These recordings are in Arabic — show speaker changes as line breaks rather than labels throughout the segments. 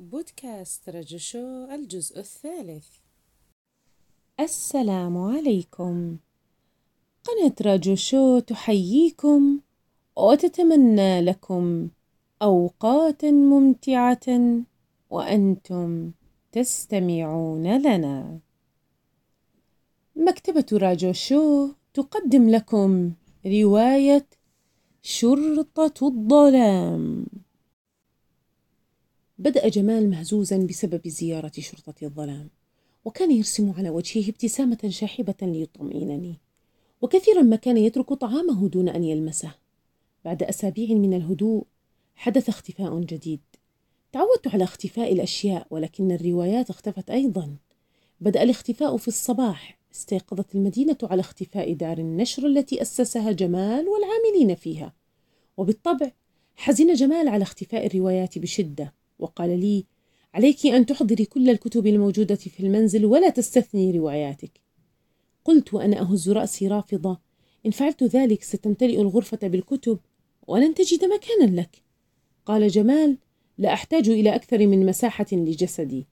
بودكاست رجشو الجزء الثالث. السلام عليكم. قناة رجشو تحييكم وتتمنى لكم أوقات ممتعة وأنتم تستمعون لنا. مكتبة راجوشو تقدم لكم رواية شرطة الظلام. بدأ جمال مهزوزا بسبب زيارة شرطة الظلام وكان يرسم على وجهه ابتسامة شاحبة ليطمئنني. وكثيرا ما كان يترك طعامه دون أن يلمسه. بعد أسابيع من الهدوء حدث اختفاء جديد. تعودت على اختفاء الأشياء ولكن الروايات اختفت أيضا. بدأ الاختفاء في الصباح. استيقظت المدينة على اختفاء دار النشر التي أسسها جمال والعاملين فيها. وبالطبع حزن جمال على اختفاء الروايات بشدة. وقال لي عليك أن تحضري كل الكتب الموجودة في المنزل ولا تستثني رواياتك. قلت وأنا أهز رأسي رافضة. إن فعلت ذلك ستمتلئ الغرفة بالكتب ولن تجد مكانا لك. قال جمال لا أحتاج إلى أكثر من مساحة لجسدي.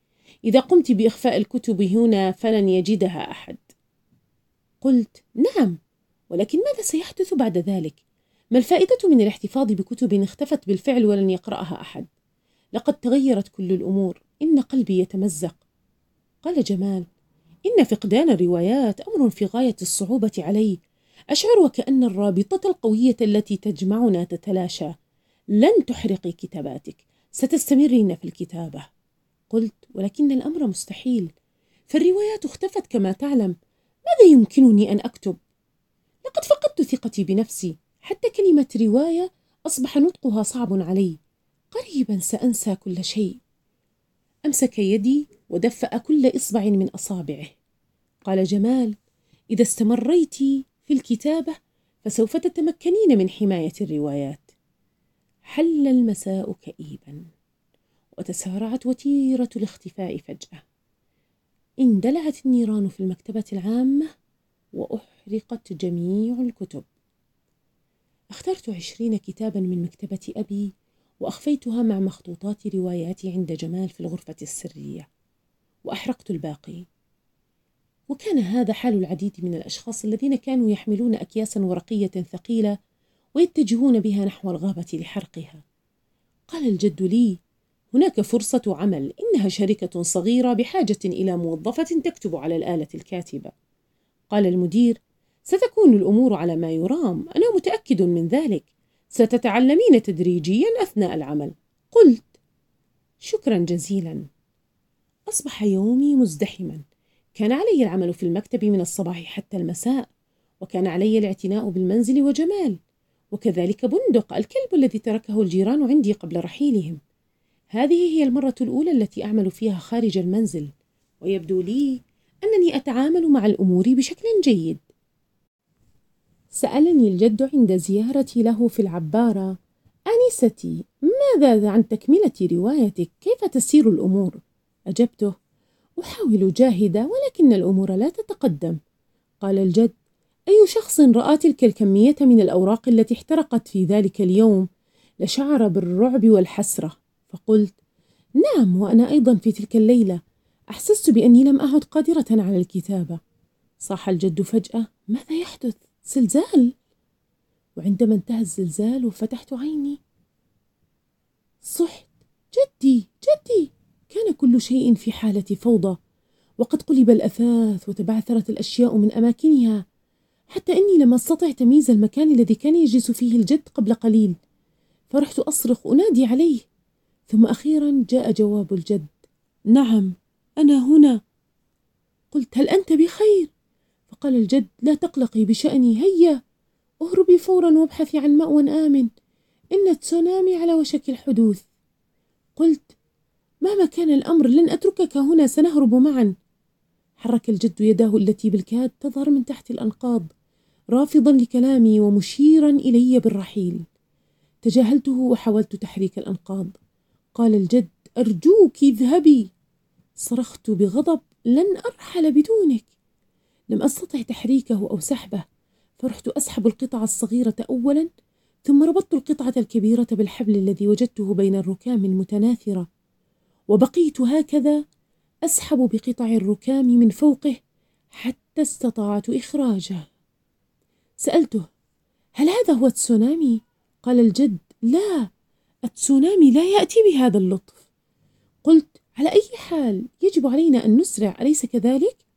إذا قمت بإخفاء الكتب هنا فلن يجدها أحد. قلت نعم ولكن ماذا سيحدث بعد ذلك؟ ما الفائدة من الاحتفاظ بكتب اختفت بالفعل ولن يقرأها أحد؟ لقد تغيرت كل الأمور. إن قلبي يتمزق. قال جمال إن فقدان الروايات أمر في غاية الصعوبة علي. أشعر وكأن الرابطة القوية التي تجمعنا تتلاشى. لن تحرقي كتاباتك. ستستمرين في الكتابة. قلت ولكن الأمر مستحيل. فالروايات اختفت كما تعلم. ماذا يمكنني أن أكتب؟ لقد فقدت ثقتي بنفسي. حتى كلمة رواية أصبح نطقها صعب علي. قريبا سأنسى كل شيء. أمسك يدي ودفأ كل إصبع من أصابعه. قال جمال إذا استمريت في الكتابة فسوف تتمكنين من حماية الروايات. حل المساء كئيبا وتسارعت وتيرة الاختفاء فجأة. اندلعت النيران في المكتبة العامة وأحرقت جميع الكتب. اخترت عشرين كتابا من مكتبة أبي وأخفيتها مع مخطوطات رواياتي عند جمال في الغرفة السرية وأحرقت الباقي. وكان هذا حال العديد من الأشخاص الذين كانوا يحملون أكياسا ورقية ثقيلة ويتجهون بها نحو الغابة لحرقها. قال الجد لي هناك فرصة عمل إنها شركة صغيرة بحاجة إلى موظفة تكتب على الآلة الكاتبة. قال المدير ستكون الأمور على ما يرام أنا متأكد من ذلك. ستتعلمين تدريجيا أثناء العمل. قلت شكرا جزيلا. أصبح يومي مزدحما. كان علي العمل في المكتب من الصباح حتى المساء وكان علي الاعتناء بالمنزل وجمال وكذلك بندق الكلب الذي تركه الجيران عندي قبل رحيلهم. هذه هي المرة الأولى التي أعمل فيها خارج المنزل ويبدو لي أنني أتعامل مع الأمور بشكل جيد. سألني الجد عند زيارتي له في العبارة آنستي ماذا عن تكملة روايتك؟ كيف تسير الأمور؟ أجبته أحاول جاهدة ولكن الأمور لا تتقدم. قال الجد أي شخص رأى تلك الكمية من الأوراق التي احترقت في ذلك اليوم؟ لشعر بالرعب والحسرة. فقلت نعم وأنا أيضا في تلك الليلة. أحسست بأني لم أعد قادرة على الكتابة. صاح الجد فجأة ماذا يحدث؟ زلزال. وعندما انتهى الزلزال وفتحت عيني. صحت. جدي جدي. كان كل شيء في حالة فوضى. وقد قلب الأثاث وتبعثرت الأشياء من أماكنها. حتى أني لم أستطع تمييز المكان الذي كان يجلس فيه الجد قبل قليل. فرحت أصرخ أنادي عليه. ثم أخيرا جاء جواب الجد. نعم أنا هنا. قلت هل أنت بخير؟ فقال الجد لا تقلقي بشأني هيا. اهربي فورا وابحثي عن مأوى آمن. إن التسونامي على وشك الحدوث. قلت مهما كان الأمر لن أتركك هنا سنهرب معا. حرك الجد يداه التي بالكاد تظهر من تحت الأنقاض رافضا لكلامي ومشيرا إلي بالرحيل. تجاهلته وحاولت تحريك الأنقاض. قال الجد أرجوك اذهبي. صرخت بغضب لن أرحل بدونك. لم أستطع تحريكه أو سحبه فرحت أسحب القطعة الصغيرة أولا ثم ربطت القطعة الكبيرة بالحبل الذي وجدته بين الركام المتناثرة وبقيت هكذا أسحب بقطع الركام من فوقه حتى استطعت إخراجه سألته هل هذا هو التسونامي؟ قال الجد لا التسونامي لا يأتي بهذا اللطف قلت على أي حال يجب علينا أن نسرع أليس كذلك؟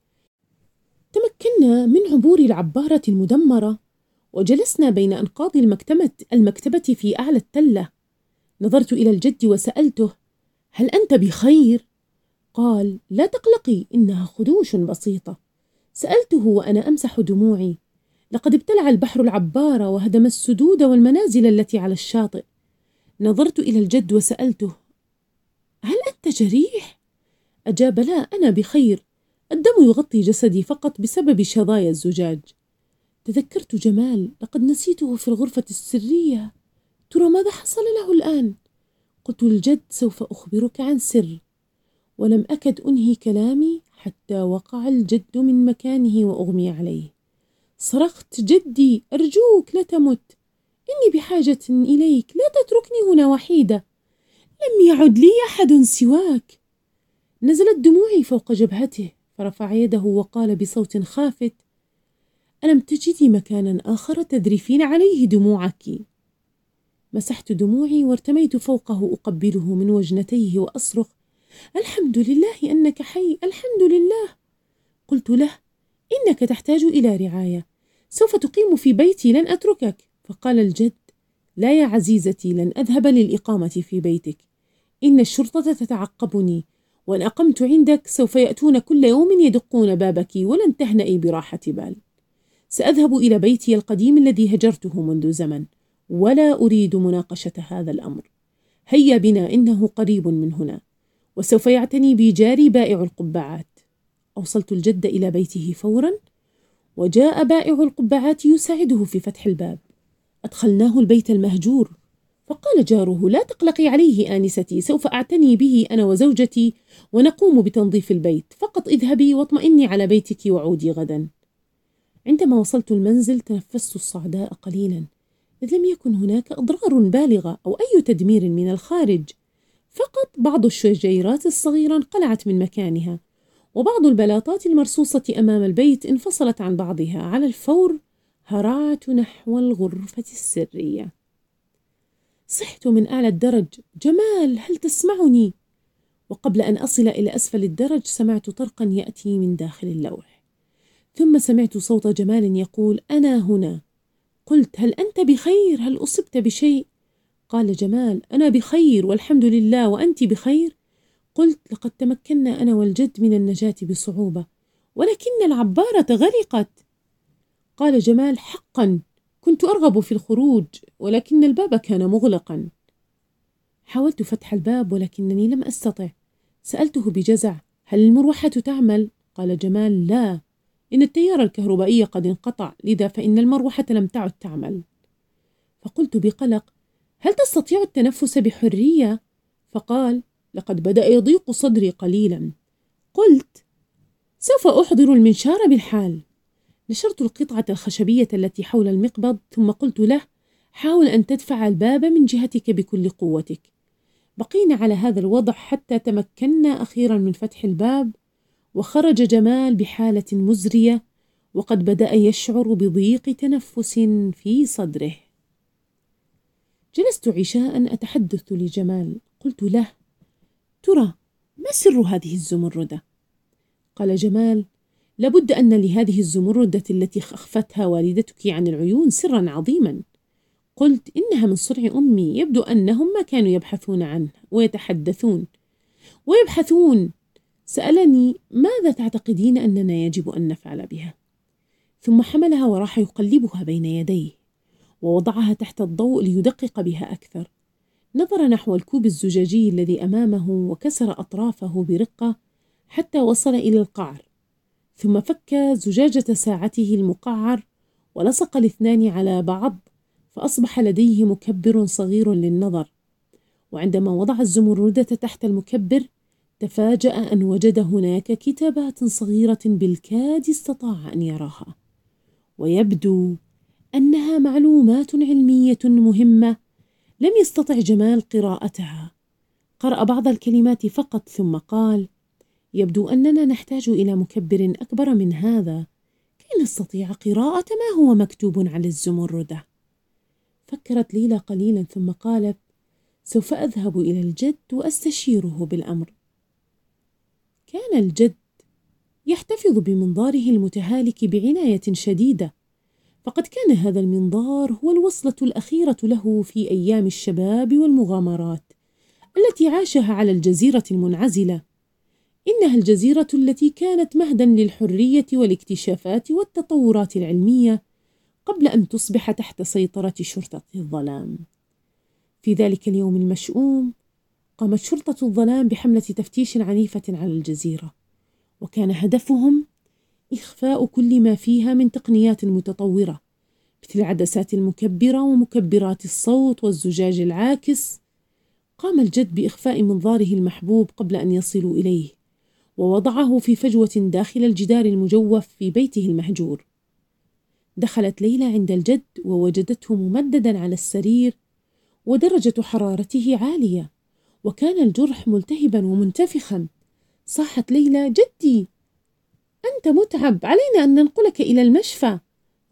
تمكنا من عبور العبارة المدمرة وجلسنا بين أنقاض المكتبة, المكتبة في أعلى التلة نظرت إلى الجد وسألته هل أنت بخير؟ قال لا تقلقي إنها خدوش بسيطة سألته وأنا أمسح دموعي لقد ابتلع البحر العبارة وهدم السدود والمنازل التي على الشاطئ نظرت إلى الجد وسألته هل أنت جريح؟ أجاب لا أنا بخير الدم يغطي جسدي فقط بسبب شظايا الزجاج. تذكرت جمال لقد نسيته في الغرفة السرية. ترى ماذا حصل له الآن؟ قلت للجد سوف أخبرك عن سر. ولم أكد أنهي كلامي حتى وقع الجد من مكانه وأغمي عليه. صرخت جدي أرجوك لا تمت. إني بحاجة إليك لا تتركني هنا وحيدة. لم يعد لي أحد سواك. نزلت دموعي فوق جبهته. فرفع يده وقال بصوت خافت ألم تجدي مكانا آخر تذرفين عليه دموعك؟ مسحت دموعي وارتميت فوقه أقبله من وجنتيه وأصرخ الحمد لله أنك حي الحمد لله. قلت له إنك تحتاج إلى رعاية سوف تقيم في بيتي لن أتركك. فقال الجد لا يا عزيزتي لن أذهب للإقامة في بيتك إن الشرطة تتعقبني. وإن أقمت عندك سوف يأتون كل يوم يدقون بابك ولن تهنئي براحة بال. سأذهب إلى بيتي القديم الذي هجرته منذ زمن ولا أريد مناقشة هذا الأمر. هيا بنا إنه قريب من هنا وسوف يعتني بي جاري بائع القبعات. أوصلت الجد إلى بيته فورا وجاء بائع القبعات يساعده في فتح الباب. أدخلناه البيت المهجور. فقال جاره لا تقلقي عليه آنستي سوف أعتني به أنا وزوجتي ونقوم بتنظيف البيت. فقط اذهبي واطمئني على بيتك وعودي غدا. عندما وصلت المنزل تنفست الصعداء قليلا. إذ لم يكن هناك أضرار بالغة أو أي تدمير من الخارج. فقط بعض الشجيرات الصغيرة انقلعت من مكانها وبعض البلاطات المرصوصة أمام البيت انفصلت عن بعضها. على الفور هرعت نحو الغرفة السرية. صحت من أعلى الدرج جمال هل تسمعني؟ وقبل أن أصل إلى أسفل الدرج سمعت طرقا يأتي من داخل اللوح ثم سمعت صوت جمال يقول أنا هنا قلت هل أنت بخير؟ هل أصبت بشيء؟ قال جمال أنا بخير والحمد لله وأنت بخير؟ قلت لقد تمكنا أنا والجد من النجاة بصعوبة ولكن العبارة غرقت قال جمال حقا كنت أرغب في الخروج ولكن الباب كان مغلقا. حاولت فتح الباب ولكنني لم أستطع. سألته بجزع هل المروحة تعمل؟ قال جمال لا. إن التيار الكهربائي قد انقطع لذا فإن المروحة لم تعد تعمل. فقلت بقلق هل تستطيع التنفس بحرية؟ فقال لقد بدأ يضيق صدري قليلا. قلت سوف أحضر المنشار بالحال. نشرت القطعة الخشبية التي حول المقبض ثم قلت له حاول أن تدفع الباب من جهتك بكل قوتك. بقينا على هذا الوضع حتى تمكنا أخيرا من فتح الباب وخرج جمال بحالة مزرية وقد بدأ يشعر بضيق تنفس في صدره. جلست عشاء أتحدث لجمال. قلت له ترى ما سر هذه الزمردة؟ قال جمال لابد أن لهذه الزمردة التي أخفتها والدتك عن العيون سرا عظيما. قلت إنها من صنع أمي. يبدو أنهم ما كانوا يبحثون عنه ويتحدثون. ويبحثون. سألني ماذا تعتقدين أننا يجب أن نفعل بها؟ ثم حملها وراح يقلبها بين يديه ووضعها تحت الضوء ليدقق بها أكثر. نظر نحو الكوب الزجاجي الذي أمامه وكسر أطرافه برقة حتى وصل إلى القعر. ثم فك زجاجة ساعته المقعر ولصق الاثنان على بعض فأصبح لديه مكبر صغير للنظر. وعندما وضع الزمردة تحت المكبر تفاجأ أن وجد هناك كتابات صغيرة بالكاد استطاع أن يراها. ويبدو أنها معلومات علمية مهمة لم يستطع جمال قراءتها. قرأ بعض الكلمات فقط ثم قال يبدو أننا نحتاج إلى مكبر أكبر من هذا. كي نستطيع قراءة ما هو مكتوب على الزمردة؟ فكرت ليلى قليلا ثم قالت سوف أذهب إلى الجد وأستشيره بالأمر. كان الجد يحتفظ بمنظاره المتهالك بعناية شديدة فقد كان هذا المنظار هو الوصلة الأخيرة له في أيام الشباب والمغامرات التي عاشها على الجزيرة المنعزلة. إنها الجزيرة التي كانت مهدا للحرية والاكتشافات والتطورات العلمية قبل أن تصبح تحت سيطرة شرطة الظلام. في ذلك اليوم المشؤوم، قامت شرطة الظلام بحملة تفتيش عنيفة على الجزيرة، وكان هدفهم إخفاء كل ما فيها من تقنيات متطورة مثل العدسات المكبرة ومكبرات الصوت والزجاج العاكس. قام الجد بإخفاء منظاره المحبوب قبل أن يصلوا إليه، ووضعه في فجوة داخل الجدار المجوف في بيته المهجور. دخلت ليلى عند الجد ووجدته ممددا على السرير ودرجة حرارته عالية وكان الجرح ملتهبا ومنتفخا صاحت ليلى جدي أنت متعب علينا أن ننقلك إلى المشفى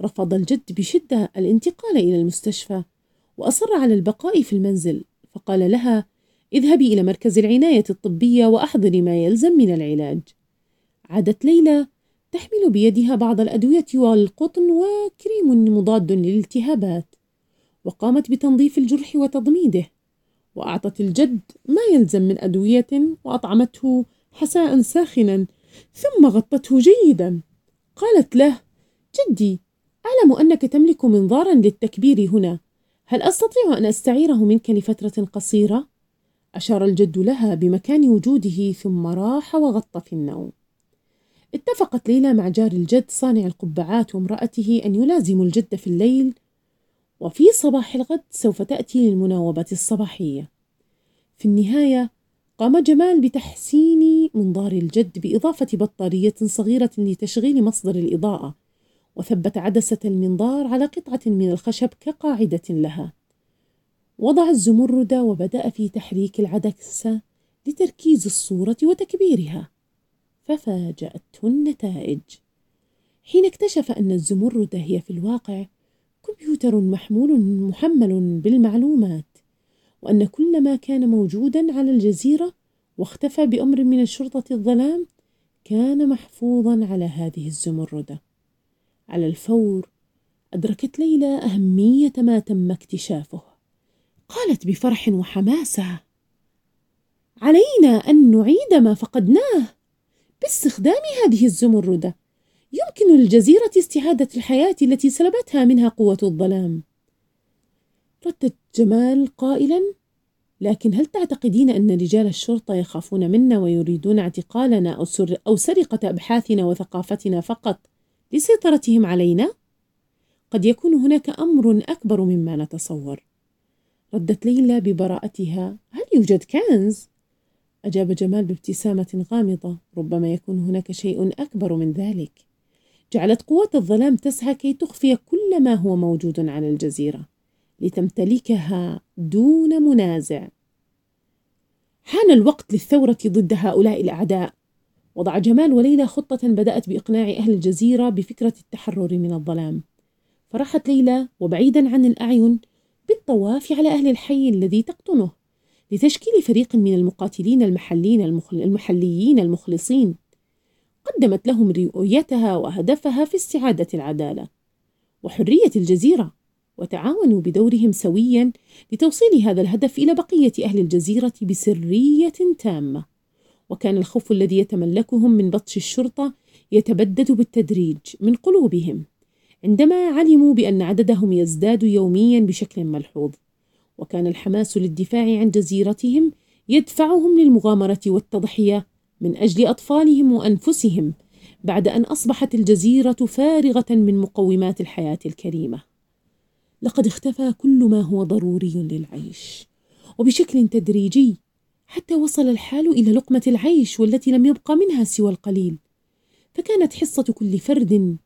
رفض الجد بشدة الانتقال إلى المستشفى وأصر على البقاء في المنزل فقال لها اذهبي إلى مركز العناية الطبية وأحضري ما يلزم من العلاج. عادت ليلى تحمل بيدها بعض الأدوية والقطن وكريم مضاد للالتهابات. وقامت بتنظيف الجرح وتضميده وأعطت الجد ما يلزم من أدوية وأطعمته حساء ساخنا ثم غطته جيدا. قالت له جدي أعلم أنك تملك منظارا للتكبير هنا. هل أستطيع أن أستعيره منك لفترة قصيرة؟ أشار الجد لها بمكان وجوده ثم راح وغط في النوم. اتفقت ليلى مع جار الجد صانع القبعات وامرأته أن يلازموا الجد في الليل وفي صباح الغد سوف تأتي للمناوبة الصباحية. في النهاية قام جمال بتحسين منظار الجد بإضافة بطارية صغيرة لتشغيل مصدر الإضاءة وثبت عدسة المنظار على قطعة من الخشب كقاعدة لها. وضع الزمرد وبدأ في تحريك العدسة لتركيز الصورة وتكبيرها ففاجأته النتائج. حين اكتشف أن الزمرد هي في الواقع كمبيوتر محمول محمل بالمعلومات وأن كل ما كان موجودا على الجزيرة واختفى بأمر من الشرطة الظلام كان محفوظا على هذه الزمردة على الفور أدركت ليلى أهمية ما تم اكتشافه. قالت بفرح وحماسة. علينا أن نعيد ما فقدناه باستخدام هذه الزمردة. يمكن للجزيرة استعادة الحياة التي سلبتها منها قوة الظلام. ردت جمال قائلا لكن هل تعتقدين أن رجال الشرطة يخافون منا ويريدون اعتقالنا أو, سر أو سرقة أبحاثنا وثقافتنا فقط لسيطرتهم علينا؟ قد يكون هناك أمر أكبر مما نتصور. ردت ليلى ببراءتها. هل يوجد كنز؟ أجاب جمال بابتسامة غامضة. ربما يكون هناك شيء أكبر من ذلك. جعلت قوات الظلام تسعى كي تخفي كل ما هو موجود على الجزيرة لتمتلكها دون منازع. حان الوقت للثورة ضد هؤلاء الأعداء. وضع جمال وليلى خطة بدأت بإقناع أهل الجزيرة بفكرة التحرر من الظلام. فرحت ليلى وبعيدا عن الأعين بالطواف على أهل الحي الذي تقطنه لتشكيل فريق من المقاتلين المحليين المحليين المخلصين. قدمت لهم رؤيتها وهدفها في استعادة العدالة وحرية الجزيرة وتعاونوا بدورهم سويا لتوصيل هذا الهدف إلى بقية أهل الجزيرة بسرية تامة. وكان الخوف الذي يتملكهم من بطش الشرطة يتبدد بالتدريج من قلوبهم. عندما علموا بأن عددهم يزداد يوميا بشكل ملحوظ وكان الحماس للدفاع عن جزيرتهم يدفعهم للمغامرة والتضحية من أجل أطفالهم وأنفسهم بعد أن أصبحت الجزيرة فارغة من مقومات الحياة الكريمة. لقد اختفى كل ما هو ضروري للعيش، وبشكل تدريجي حتى وصل الحال إلى لقمة العيش والتي لم يبقى منها سوى القليل. فكانت حصة كل فرد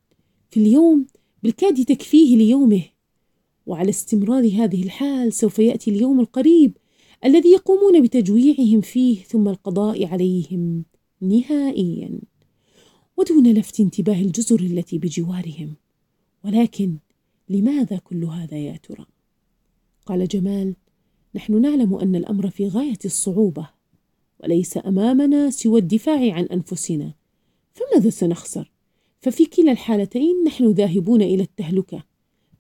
في اليوم بالكاد تكفيه ليومه. وعلى استمرار هذه الحال سوف يأتي اليوم القريب الذي يقومون بتجويعهم فيه ثم القضاء عليهم نهائيا. ودون لفت انتباه الجزر التي بجوارهم. ولكن لماذا كل هذا يا ترى؟ قال جمال نحن نعلم أن الأمر في غاية الصعوبة وليس أمامنا سوى الدفاع عن أنفسنا. فماذا سنخسر؟ ففي كلا الحالتين نحن ذاهبون إلى التهلكة.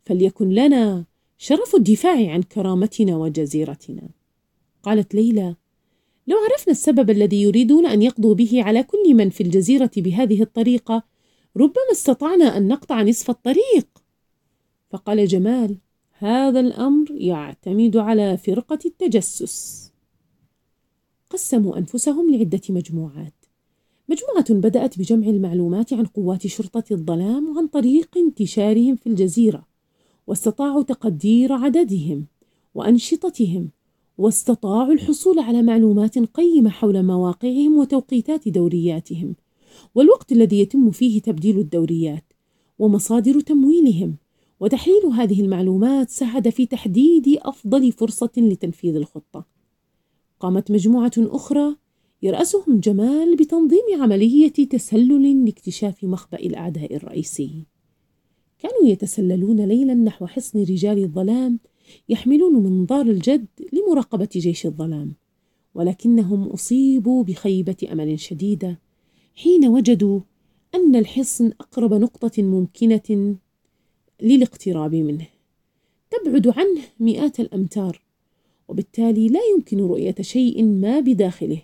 فليكن لنا شرف الدفاع عن كرامتنا وجزيرتنا. قالت ليلى لو عرفنا السبب الذي يريدون أن يقضوا به على كل من في الجزيرة بهذه الطريقة ربما استطعنا أن نقطع نصف الطريق. فقال جمال هذا الأمر يعتمد على فرقة التجسس. قسموا أنفسهم لعدة مجموعات. مجموعة بدأت بجمع المعلومات عن قوات شرطة الظلام عن طريق انتشارهم في الجزيرة واستطاعوا تقدير عددهم وأنشطتهم واستطاعوا الحصول على معلومات قيمة حول مواقعهم وتوقيتات دورياتهم. والوقت الذي يتم فيه تبديل الدوريات ومصادر تمويلهم وتحليل هذه المعلومات ساعد في تحديد أفضل فرصة لتنفيذ الخطة. قامت مجموعة أخرى يرأسهم جمال بتنظيم عملية تسلل لاكتشاف مخبأ الأعداء الرئيسي. كانوا يتسللون ليلا نحو حصن رجال الظلام يحملون منظار الجد لمراقبة جيش الظلام ولكنهم أصيبوا بخيبة أمل شديدة حين وجدوا أن الحصن أقرب نقطة ممكنة للاقتراب منه. تبعد عنه مئات الأمتار وبالتالي لا يمكن رؤية شيء ما بداخله.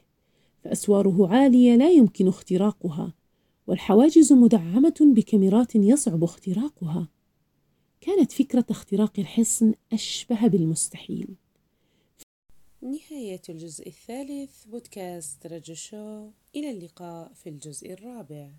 فأسواره عالية لا يمكن اختراقها والحواجز مدعمة بكاميرات يصعب اختراقها. كانت فكرة اختراق الحصن أشبه بالمستحيل.
نهاية الجزء الثالث بودكاست رجو شو. إلى اللقاء في الجزء الرابع.